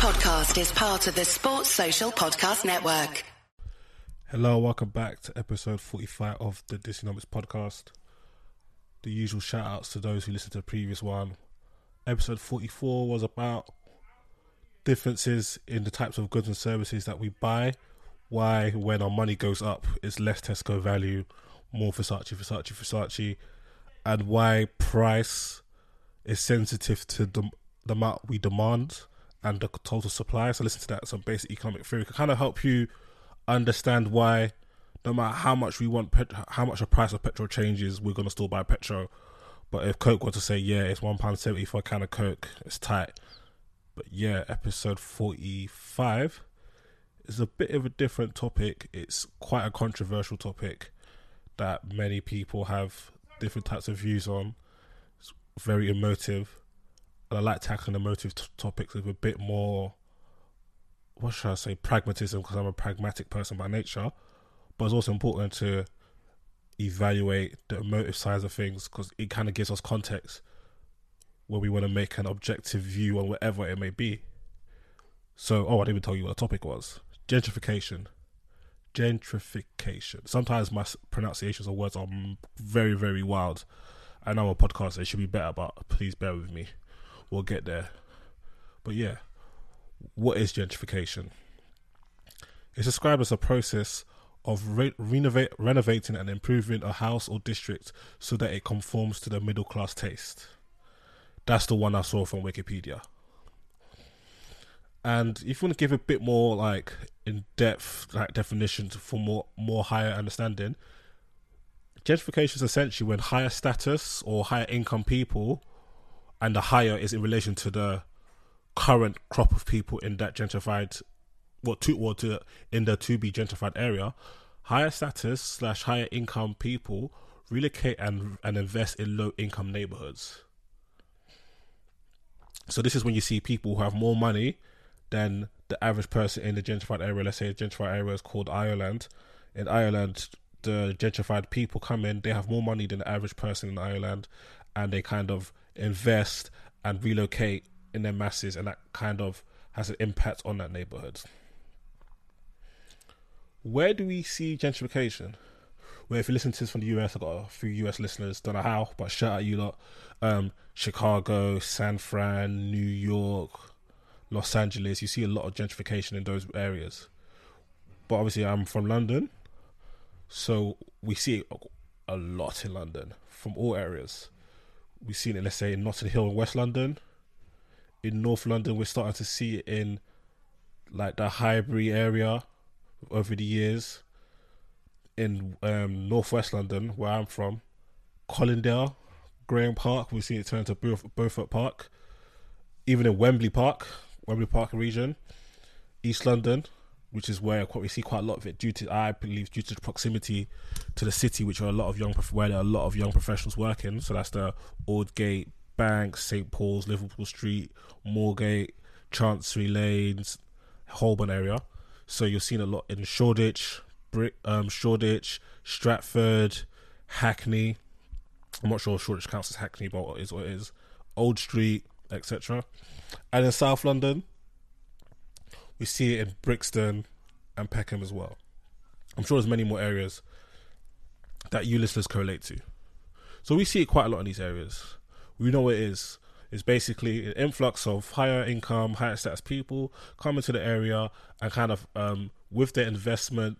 podcast is part of the Sports Social Podcast Network. Hello, welcome back to episode 45 of the Dysonomics podcast. The usual shout outs to those who listened to the previous one. Episode 44 was about differences in the types of goods and services that we buy. Why, when our money goes up, it's less Tesco value, more Versace, Versace, Versace, and why price is sensitive to the, the amount we demand and the total supply. So listen to that. Some basic economic theory can kind of help you understand why, no matter how much we want, pet- how much the price of petrol changes, we're gonna still buy petrol. But if Coke were to say, yeah, it's one pound seventy for a can of Coke, it's tight. But yeah, episode forty-five is a bit of a different topic. It's quite a controversial topic that many people have different types of views on. It's very emotive and I like tackling the emotive t- topics with a bit more, what should I say, pragmatism because I'm a pragmatic person by nature. But it's also important to evaluate the emotive sides of things because it kind of gives us context where we want to make an objective view on whatever it may be. So, oh, I didn't even tell you what the topic was gentrification. Gentrification. Sometimes my pronunciations of words are very, very wild. I know a podcast, it should be better, but please bear with me we'll get there. But yeah, what is gentrification? It's described as a process of re- renovate, renovating and improving a house or district so that it conforms to the middle class taste. That's the one I saw from Wikipedia. And if you want to give a bit more like in depth like definitions for more more higher understanding, gentrification is essentially when higher status or higher income people and the higher is in relation to the current crop of people in that gentrified what to or to in the to be gentrified area higher status slash higher income people relocate and and invest in low income neighborhoods. So this is when you see people who have more money than the average person in the gentrified area. Let's say the gentrified area is called ireland. In ireland the gentrified people come in they have more money than the average person in ireland and they kind of invest and relocate in their masses, and that kind of has an impact on that neighborhood. Where do we see gentrification? Well, if you listen to this from the US, I've got a few US listeners, don't know how, but shout out you lot. Um, Chicago, San Fran, New York, Los Angeles, you see a lot of gentrification in those areas. But obviously, I'm from London, so we see a lot in London from all areas we've seen it, let's say, in Notting Hill in West London. In North London, we're starting to see it in like the Highbury area over the years. In um, Northwest London, where I'm from, Colindale, Grahame Park, we've seen it turn to Beaufort Park. Even in Wembley Park, Wembley Park region, East London, which is where we see quite a lot of it due to I believe due to the proximity to the city, which are a lot of young where there are a lot of young professionals working. So that's the Aldgate, Bank, St Paul's, Liverpool Street, Moorgate, Chancery Lanes, Holborn area. So you're seeing a lot in Shoreditch, um, Shoreditch, Stratford, Hackney. I'm not sure Shoreditch counts as Hackney, but what is what it is. Old Street, etc. And in South London, we see it in Brixton and Peckham as well. I'm sure there's many more areas that you listeners correlate to. So we see it quite a lot in these areas. We know what it is. It's basically an influx of higher income, higher status people coming to the area and kind of um, with their investment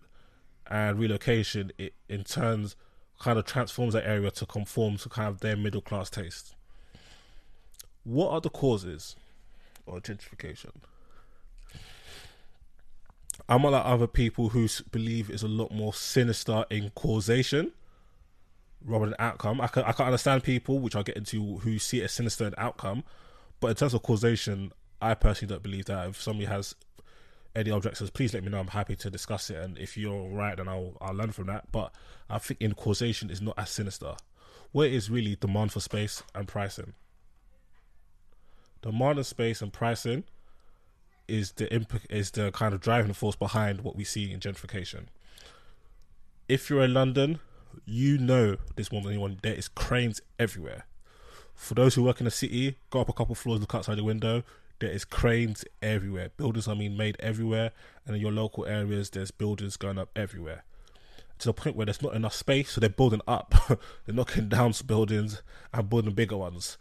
and relocation, it in turns kind of transforms that area to conform to kind of their middle class taste. What are the causes of gentrification? I'm like other people who believe it's a lot more sinister in causation rather than outcome. I can I can understand people, which I'll get into, who see it as sinister in outcome, but in terms of causation, I personally don't believe that. If somebody has any objections, please let me know. I'm happy to discuss it, and if you're right, then I'll I'll learn from that. But I think in causation is not as sinister. Where is really demand for space and pricing. Demand of space and pricing is the imp- is the kind of driving force behind what we see in gentrification. If you're in London, you know this more than anyone. There is cranes everywhere. For those who work in the city, go up a couple floors, look outside the window. there is cranes everywhere. Buildings are being made everywhere, and in your local areas, there's buildings going up everywhere. To the point where there's not enough space, so they're building up. they're knocking down buildings and building bigger ones.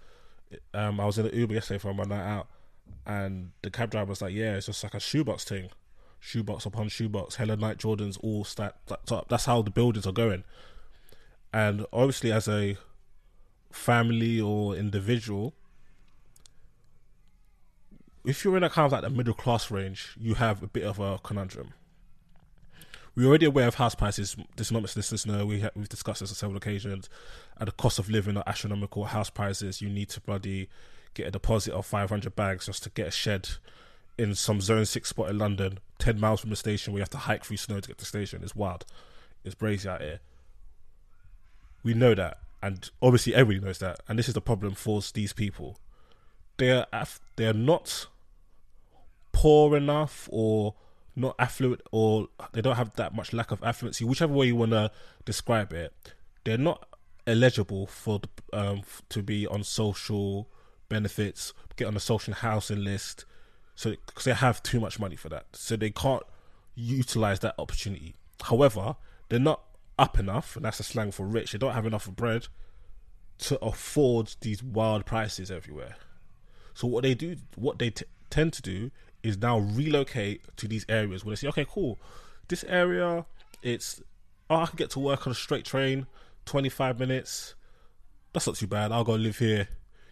Um, I was in an Uber yesterday for my night out, and the cab driver was like, "Yeah, it's just like a shoebox thing, shoebox upon shoebox, hella Nike Jordans all stacked. That's how the buildings are going." And obviously, as a family or individual, if you're in a kind of like the middle class range, you have a bit of a conundrum. We're already aware of house prices. This not this listener, we ha- we've discussed this on several occasions. At the cost of living are astronomical house prices, you need to bloody get a deposit of 500 bags just to get a shed in some zone six spot in London, 10 miles from the station. We have to hike through snow to get to the station. It's wild. It's crazy out here. We know that, and obviously everybody knows that, and this is the problem for these people. They're they're not poor enough or not affluent or they don't have that much lack of affluency, whichever way you want to describe it. They're not eligible for um, to be on social benefits, get on the social housing list, so because they have too much money for that, so they can't utilize that opportunity. However, they're not up enough, and that's the slang for rich. They don't have enough of bread to afford these wild prices everywhere. So what they do, what they t- tend to do, is now relocate to these areas where they say, okay, cool, this area, it's oh, I can get to work on a straight train, twenty five minutes. That's not too bad. I'll go live here.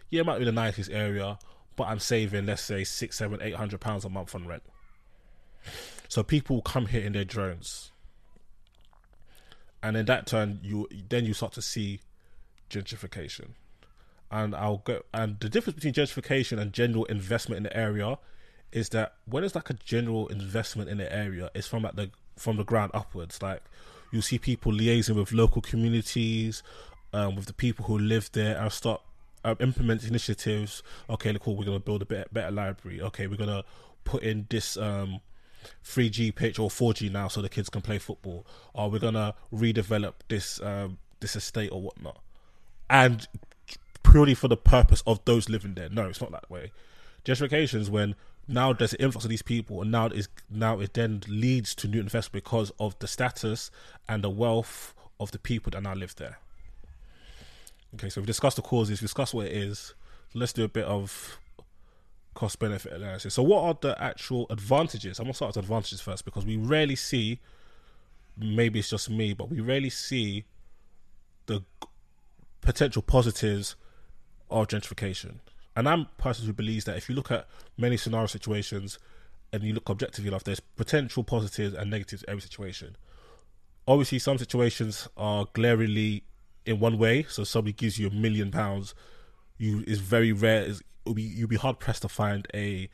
Yeah, it might be the nicest area, but I'm saving, let's say, six, seven, eight hundred pounds a month on rent. So people come here in their drones. And in that turn you then you start to see gentrification. And i'll go and the difference between gentrification and general investment in the area is that when it's like a general investment in the area it's from like the from the ground upwards. Like you see people liaising with local communities um, with the people who live there and start um, implement initiatives okay cool we're gonna build a bit better library okay we're gonna put in this um 3G pitch or 4G now, so the kids can play football. Or we're gonna redevelop this um, this estate or whatnot, and purely for the purpose of those living there. No, it's not that way. Gentrification is when now there's an influx of these people, and now it is now it then leads to new investment because of the status and the wealth of the people that now live there. Okay, so we've discussed the causes, we've discussed what it is. let's do a bit of cost benefit analysis. So, what are the actual advantages? I'm gonna start with advantages first because we rarely see. Maybe it's just me, but we rarely see the potential positives of gentrification. And I'm a person who believes that if you look at many scenario situations and you look objectively enough, there's potential positives and negatives every situation. Obviously, some situations are glaringly in one way. So somebody gives you a million pounds, you is very rare. Is be you'll be hard pressed to find a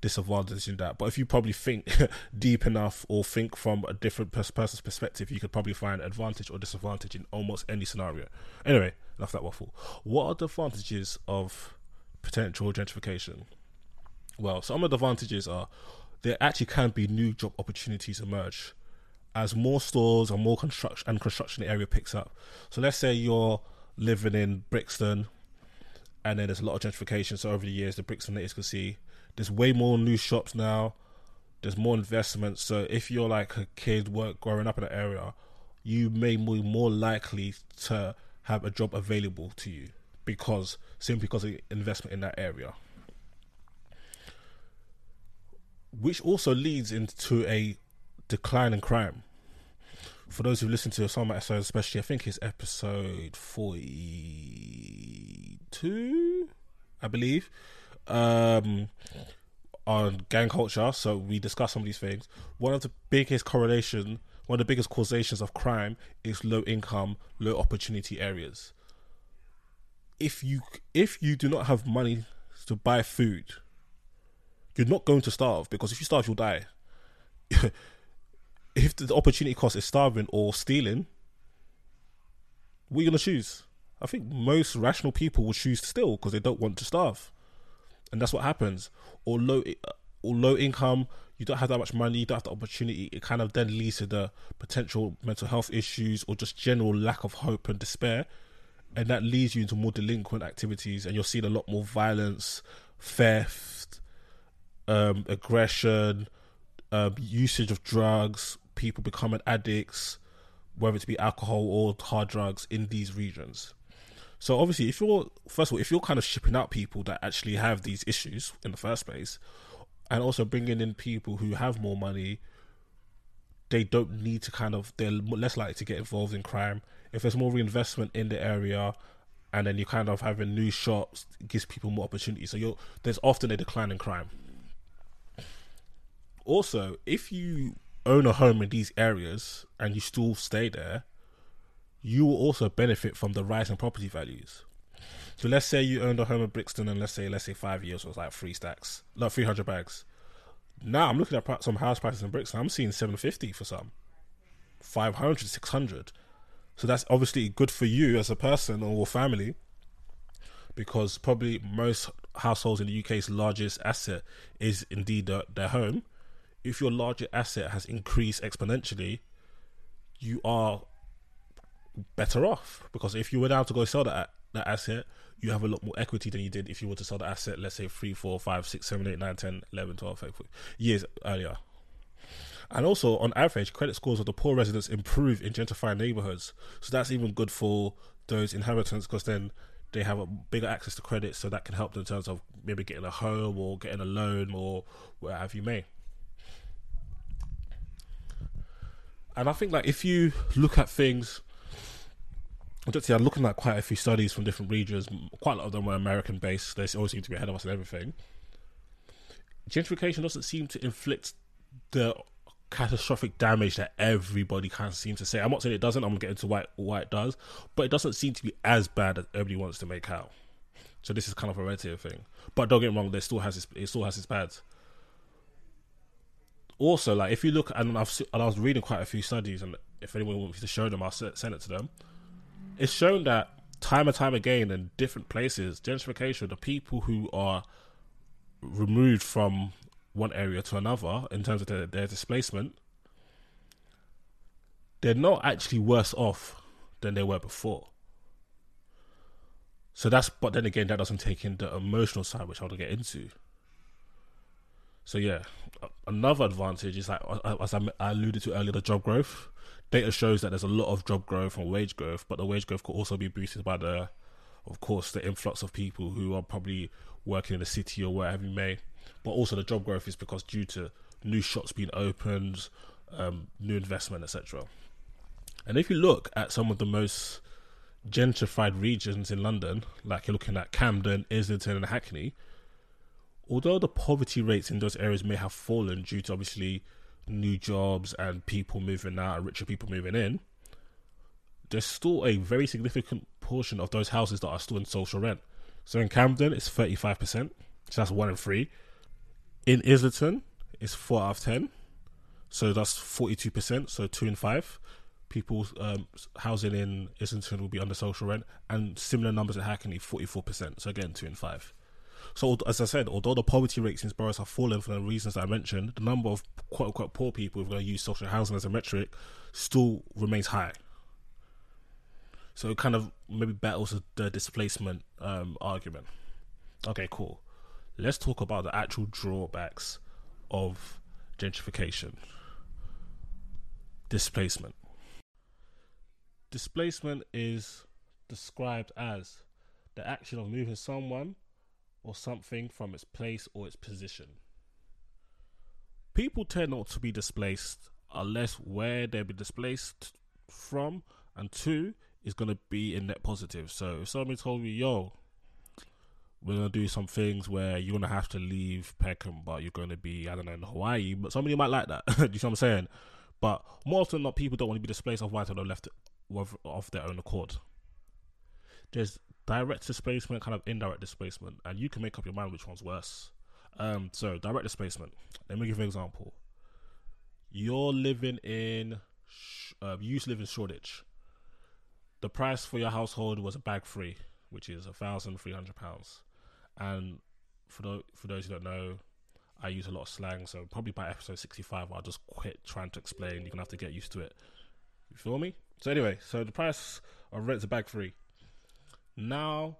disadvantage in that. But if you probably think deep enough or think from a different person's perspective, you could probably find advantage or disadvantage in almost any scenario. Anyway, enough that waffle. What are the advantages of potential gentrification? Well, some of the advantages are there actually can be new job opportunities emerge as more stores and more construction and construction area picks up. So let's say you're living in Brixton and then there's a lot of gentrification. So over the years, the Brixton natives can see there's way more new shops now. There's more investment. So if you're like a kid work growing up in an area, you may be more likely to have a job available to you because simply because of investment in that area. Which also leads into a decline in crime. For those who've listened to my episodes, especially I think it's episode forty two, I believe, um, on gang culture. So we discuss some of these things. One of the biggest correlation, one of the biggest causations of crime is low income, low opportunity areas. If you if you do not have money to buy food, you're not going to starve because if you starve, you'll die. if the opportunity cost is starving or stealing, what are you gonna choose? I think most rational people will choose to steal because they don't want to starve, and that's what happens. Or low, or low income, you don't have that much money, you don't have the opportunity. It kind of then leads to the potential mental health issues or just general lack of hope and despair, and that leads you into more delinquent activities, and you're seeing a lot more violence, theft, um, aggression, um, usage of drugs, people becoming addicts, whether it be alcohol or hard drugs in these regions. So obviously, if you're first of all, if you're kind of shipping out people that actually have these issues in the first place, and also bringing in people who have more money, they don't need to kind of they're less likely to get involved in crime. If there's more reinvestment in the area, and then you kind of having new shops, gives people more opportunity. So you're there's often a decline in crime. Also, if you own a home in these areas and you still stay there, you will also benefit from the rise in property values. So let's say you owned a home in Brixton and let's say let's say five years was like three stacks, not three hundred bags. Now I'm looking at some house prices in Brixton. I'm seeing seven fifty for some, 500, 600. So that's obviously good for you as a person or family, because probably most households in the UK's largest asset is indeed their, their home. If your larger asset has increased exponentially, you are better off because if you were now to go sell that that asset, you have a lot more equity than you did if you were to sell the asset, let's say 3, 4, 5, 6, 7, 8, 9, 10, 11, 12 years earlier. And also, on average, credit scores of the poor residents improve in gentrified neighborhoods. So that's even good for those inhabitants because then they have a bigger access to credit, so that can help them in terms of maybe getting a home or getting a loan or whatever you may. And I think like if you look at things see. I'm looking at quite a few studies from different regions. Quite a lot of them were American based. They always seem to be ahead of us in everything. Gentrification doesn't seem to inflict the catastrophic damage that everybody kind of seems to say. I'm not saying it doesn't. I'm gonna get into why why it does, but it doesn't seem to be as bad as everybody wants to make out. So this is kind of a relative thing. But don't get me wrong. There still has its, it still has its pads. Also, like if you look, and I've and I was reading quite a few studies, and if anyone wants to show them, I'll send it to them it's shown that time and time again in different places, gentrification, the people who are removed from one area to another in terms of their, their displacement, they're not actually worse off than they were before. So that's, but then again, that doesn't take in the emotional side, which I want to get into. So yeah, another advantage is like as I alluded to earlier, the job growth data shows that there's a lot of job growth and wage growth, but the wage growth could also be boosted by the, of course, the influx of people who are probably working in the city or wherever you may. But also the job growth is because due to new shops being opened, um, new investment, etc. And if you look at some of the most gentrified regions in London, like you're looking at Camden, Islington, and Hackney, although the poverty rates in those areas may have fallen due to obviously new jobs and people moving out and richer people moving in, there's still a very significant portion of those houses that are still in social rent. So in Camden, it's 35%, so that's one in three. In Islington, it's four out of 10, so that's 42%, so two in five. People um, housing in Islington will be under social rent, and similar numbers in Hackney, 44%, so again, two in five. So, as I said, although the poverty rates in boroughs have fallen for the reasons I mentioned, the number of quote unquote poor people who are going to use social housing as a metric still remains high. So, it kind of maybe battles the displacement um, argument. Okay, cool. Let's talk about the actual drawbacks of gentrification. Displacement. Displacement is described as the action of moving someone or something from its place or its position. People tend not to be displaced unless where they be displaced from and to is going to be in net positive. So if somebody told me, yo, we're going to do some things where you're going to have to leave Peckham, but you're going to be, I don't know, in Hawaii, but somebody might like that. do you know what I'm saying? But more often than not, people don't want to be displaced off white or left of their own accord. There's direct displacement, kind of indirect displacement, and you can make up your mind which one's worse. Um, so direct displacement. Let me give you an example. You're living in, uh, you used to live in Shoreditch. The price for your household was a bag free, which is a thousand three hundred pounds. And for those for those who don't know, I use a lot of slang, so probably by episode sixty five, I'll just quit trying to explain. You're gonna have to get used to it. You feel me? So anyway, so the price of rent's a bag free. Now,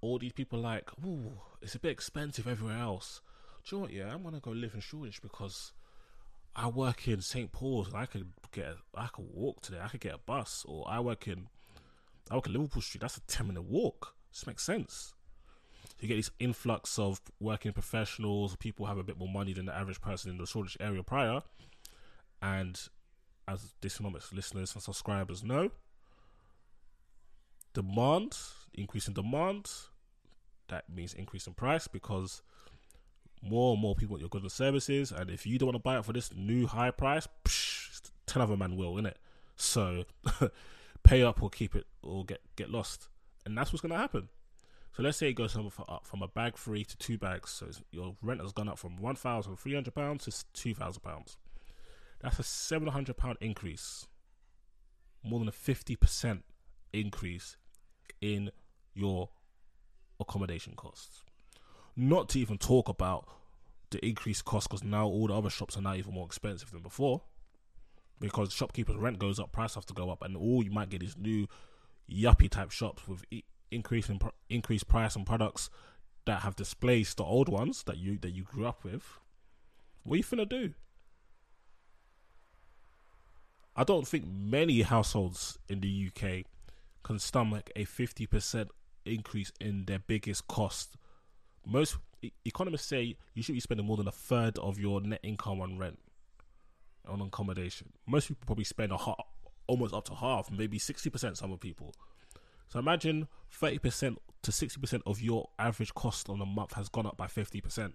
all these people like, ooh, it's a bit expensive everywhere else. do you know what? Yeah, I'm gonna go live in Shoreditch because I work in St Paul's and I could get I could walk today. I could get a bus, or I work in I work in Liverpool Street. That's a ten minute walk. This makes sense. So you get this influx of working professionals, people have a bit more money than the average person in the Shoreditch area prior, and as Dysonomics listeners and subscribers know, demand increase in demand that means increase in price because more and more people want your goods and services. And if you don't want to buy it for this new high price, psh, ten other man will, innit? So pay up or keep it or get get lost, and that's what's gonna happen. So let's say it goes from, from a bag three to two bags. So your rent has gone up from one thousand three hundred pounds to two thousand pounds. That's a seven hundred pound increase, more than a fifty percent increase in your accommodation costs. Not to even talk about the increased cost because now all the other shops are now even more expensive than before. Because shopkeepers' rent goes up, price have to go up, and all you might get is new yuppie type shops with e- increasing increased price on products that have displaced the old ones that you that you grew up with. What are you finna do? I don't think many households in the UK can stomach a fifty percent increase in their biggest cost most economists say you should be spending more than a third of your net income on rent, on accommodation. Most people probably spend a half, almost up to half, maybe sixty percent. Some of people. So imagine thirty percent to sixty percent of your average cost on a month has gone up by fifty percent.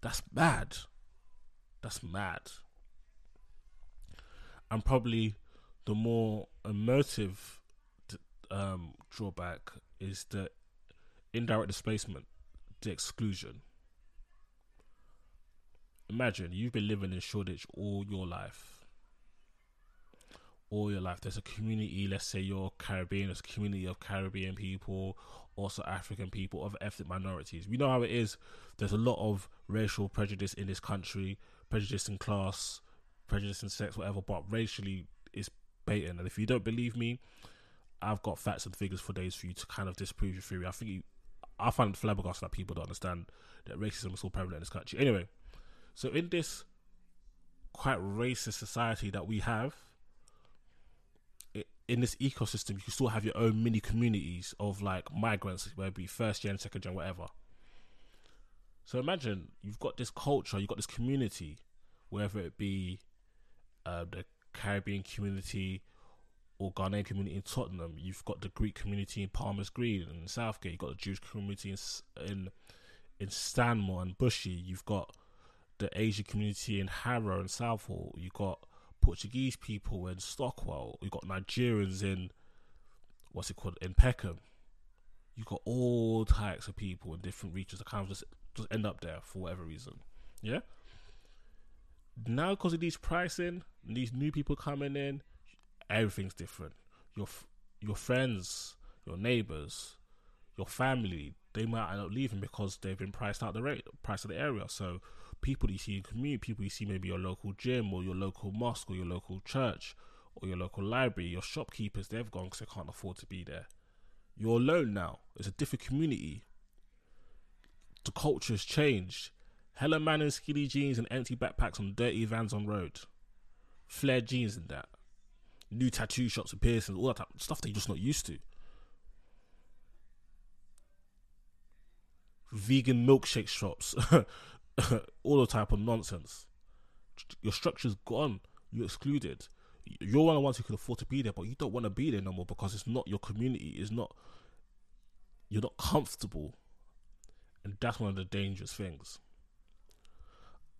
That's mad. That's mad. And probably the more emotive um, drawback is the indirect displacement the exclusion. Imagine you've been living in Shoreditch all your life. All your life. There's a community, let's say you're Caribbean, there's a community of Caribbean people, also African people, other ethnic minorities. We know how it is. There's a lot of racial prejudice in this country, prejudice in class, prejudice in sex, whatever, but racially it's baiting. And if you don't believe me, I've got facts and figures for days for you to kind of disprove your theory. I think you I find it flabbergasted that people don't understand that racism is so prevalent in this country. Anyway, so in this quite racist society that we have, in this ecosystem, you can still have your own mini communities of like migrants, whether it be first gen, second gen, whatever. So imagine you've got this culture, you've got this community, whether it be uh, the Caribbean community, or Ghanaian community in Tottenham. You've got the Greek community in Palmer's Green and Southgate. You've got the Jewish community in in, in Stanmore and Bushey. You've got the Asian community in Harrow and Southall. You've got Portuguese people in Stockwell. You've got Nigerians in what's it called in Peckham. You've got all types of people in different regions that kind of just just end up there for whatever reason. Yeah. Now, because of these pricing, these new people coming in, everything's different. Your your friends, your neighbors, your family, they might end up leaving because they've been priced out the rate, price of the area. So people you see in community, people you see maybe your local gym or your local mosque or your local church or your local library, your shopkeepers, they've gone because they can't afford to be there. You're alone now. It's a different community. The culture has changed. Hella man in skinny jeans and empty backpacks on dirty vans on road. Flared jeans and that new tattoo shops and piercings, all that type of stuff that you're just not used to. Vegan milkshake shops, all the type of nonsense. Your structure's gone. You're excluded. You're one of the ones who can afford to be there, but you don't want to be there no more because it's not your community. It's not. You're not comfortable, and that's one of the dangerous things.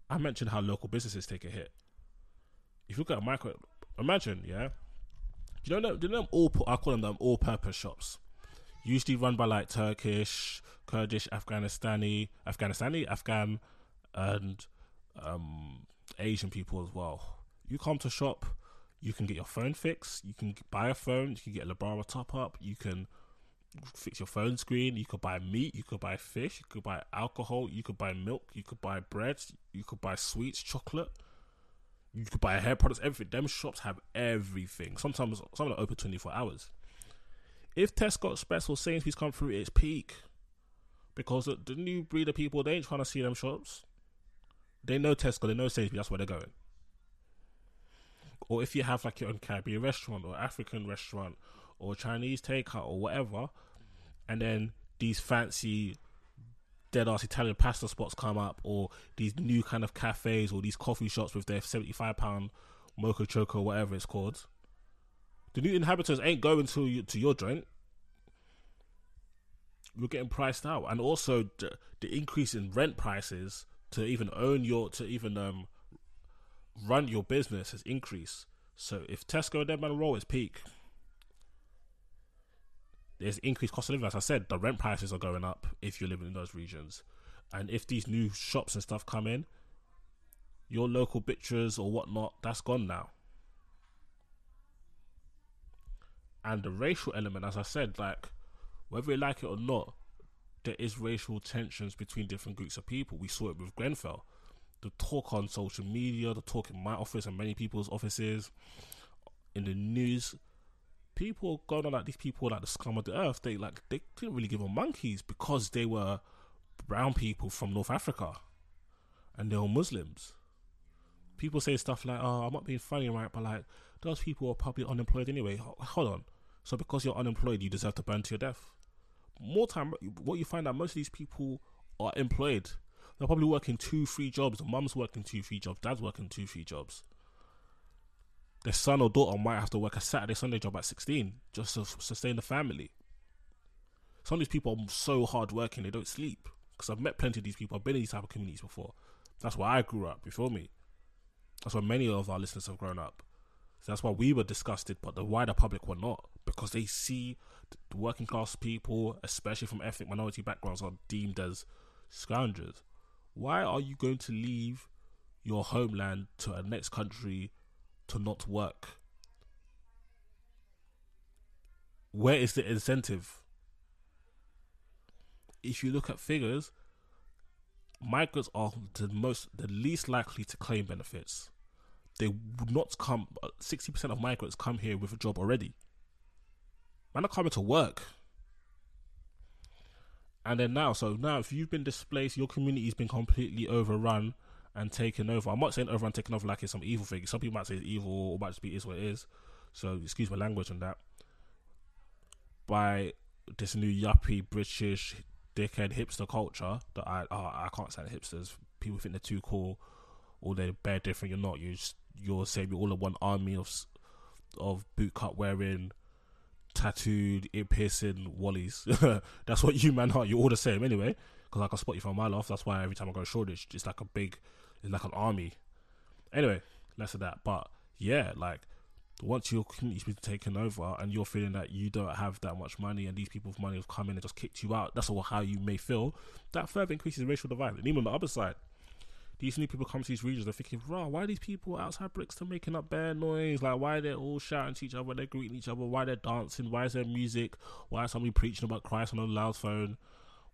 I mentioned how local businesses take a hit. If you look at micro Imagine, yeah. You know, you know all I call them, them all-purpose shops. Usually run by like Turkish, Kurdish, Afghanistani, Afghanistani, Afghan, and um, Asian people as well. You come to shop, you can get your phone fixed. You can buy a phone. You can get a Lebara top up. You can fix your phone screen. You could buy meat. You could buy fish. You could buy alcohol. You could buy milk. You could buy bread. You could buy sweets, chocolate. You could buy hair products, everything. Them shops have everything. Sometimes some of them open twenty four hours. If Tesco Express or Sainsbury's come through its peak, because the, the new breed of people they ain't trying to see them shops. they know Tesco, they know Sainsbury's, that's where they're going. Or if you have like your own Caribbean restaurant or African restaurant or Chinese takeout or whatever, and then these fancy dead ass Italian pasta spots come up, or these new kind of cafes or these coffee shops with their seventy five pound mocha choco, whatever it's called. The new inhabitants ain't going to you, to your joint. You're getting priced out, and also the, the increase in rent prices to even own your to even um run your business has increased. So if Tesco Dead Man Roll is peak, there's increased cost of living. As I said, the rent prices are going up if you're living in those regions, and if these new shops and stuff come in, your local butchers or whatnot, that's gone now. And the racial element, as I said, like whether you like it or not, there is racial tensions between different groups of people. We saw it with Grenfell. The talk on social media, the talk in my office and many people's offices, in the news, people going on like these people like the scum of the earth. They like they didn't really give a monkeys because they were brown people from North Africa, and they were Muslims. People say stuff like, "Oh, I'm not being funny, right?" But like, those people are probably unemployed anyway. Hold on. So because you're unemployed, you deserve to burn to your death more time, what you find out most of these people are employed. They're probably working two, three jobs. Mum's working two, three jobs. Dad's working two, three jobs. Their son or daughter might have to work a Saturday, Sunday job at 16 just to sustain the family. Some of these people are so hard working, they don't sleep. Because I've met plenty of these people. I've been in these type of communities before. That's where I grew up, you me? That's where many of our listeners have grown up. So that's why we were disgusted, but the wider public were not. Because they see the working class people, especially from ethnic minority backgrounds, are deemed as scoundrels. Why are you going to leave your homeland to a next country to not work? Where is the incentive? If you look at figures, migrants are the most, the least likely to claim benefits. They would not come. Sixty percent of migrants come here with a job already. Man are coming to work. And then now, so now if you've been displaced, your community's been completely overrun and taken over. I'm not saying overrun, taken over like it's some evil thing. Some people might say it's evil or might just be is what it is. So excuse my language on that. By this new yuppie British dickhead hipster culture that I oh, I can't stand hipsters. People think they're too cool, or they're bare different. You're not. You just, you're saying you're all in one army of of boot cut wearing tattooed, ear piercing wallies. that's what you man are. You're all the same anyway. Because I can spot you from a mile off. That's why every time I go to Shoreditch, it's like a big, it's like an army. Anyway, less of that. But yeah, like once your community's been taken over and you're feeling that you don't have that much money and these people with money have come in and just kicked you out, that's all how you may feel. That further increases racial divide. And even on the other side, these new people come to these regions, they're thinking, "Raw, why are these people outside Brixton making up bad noise? Like, why they're all shouting to each other, they're greeting each other, why they're dancing, why is there music, why is somebody preaching about Christ on a loud phone?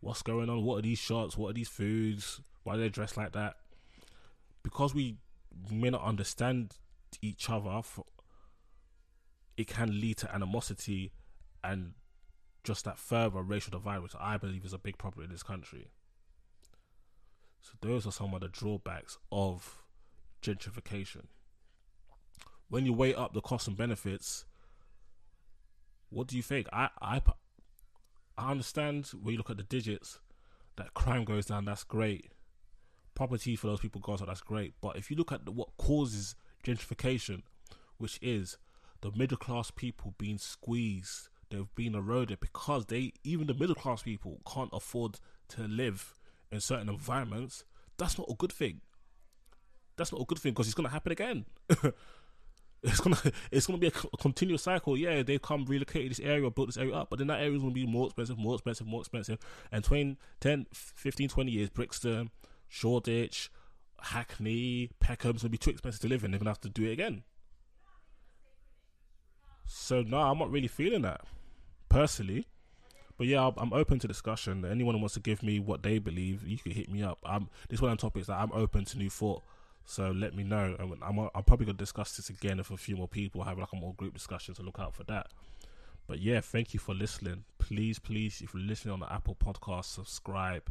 What's going on? What are these shots? What are these foods? Why are they dressed like that? Because we may not understand each other, it can lead to animosity and just that further racial divide, which I believe is a big problem in this country. So those are some of the drawbacks of gentrification. When you weigh up the costs and benefits, what do you think? I I I understand when you look at the digits that crime goes down. That's great. Property for those people goes up. That's great. But if you look at what causes gentrification, which is the middle class people being squeezed, they've been eroded because they even the middle class people can't afford to live in certain environments, that's not a good thing. That's not a good thing because it's gonna happen again. it's gonna it's gonna be a, continuous cycle. Yeah, they've come relocate this area, built this area up, but then that area is gonna be more expensive, more expensive, more expensive. And 20, 10, 15, 20 years, Brixton, Shoreditch, Hackney, Peckham's gonna be too expensive to live in. They're gonna have to do it again. So no, I'm not really feeling that personally. But yeah, I'm open to discussion. Anyone who wants to give me what they believe, you can hit me up. I'm this one on topics that I'm open to new thought. So let me know. I'm, I'm, I'm probably gonna discuss this again with a few more people. Have like a more group discussion. So look out for that. But yeah, thank you for listening. Please, please, if you're listening on the Apple Podcast, subscribe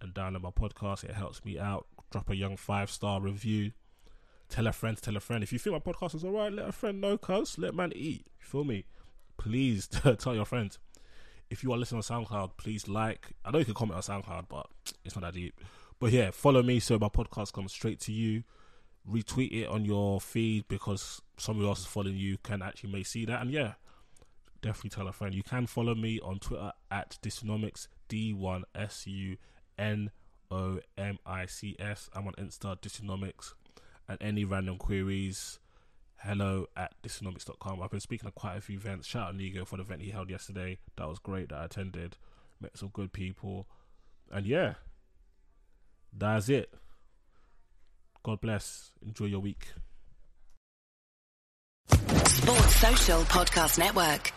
and download my podcast. It helps me out drop a young five star review. Tell a friend, tell a friend. If you think my podcast is alright, let a friend know, cuz. Let man eat. You feel me? Please tell your friends. If you are listening on SoundCloud, please like. I know you can comment on SoundCloud, but it's not that deep. But yeah, follow me so my podcast comes straight to you. Retweet it on your feed because somebody else is following you can actually may see that. And yeah, definitely tell a friend. You can follow me on Twitter at Dysonomics, D1 S U N O M I C S. I'm on Insta, Dysonomics. And any random queries, hello at dysonomics.com. I've been speaking at quite a few events. Shout out Nigo for the event he held yesterday. That was great that I attended. Met some good people. And yeah, that's it. God bless. Enjoy your week. Sports Social Podcast Network.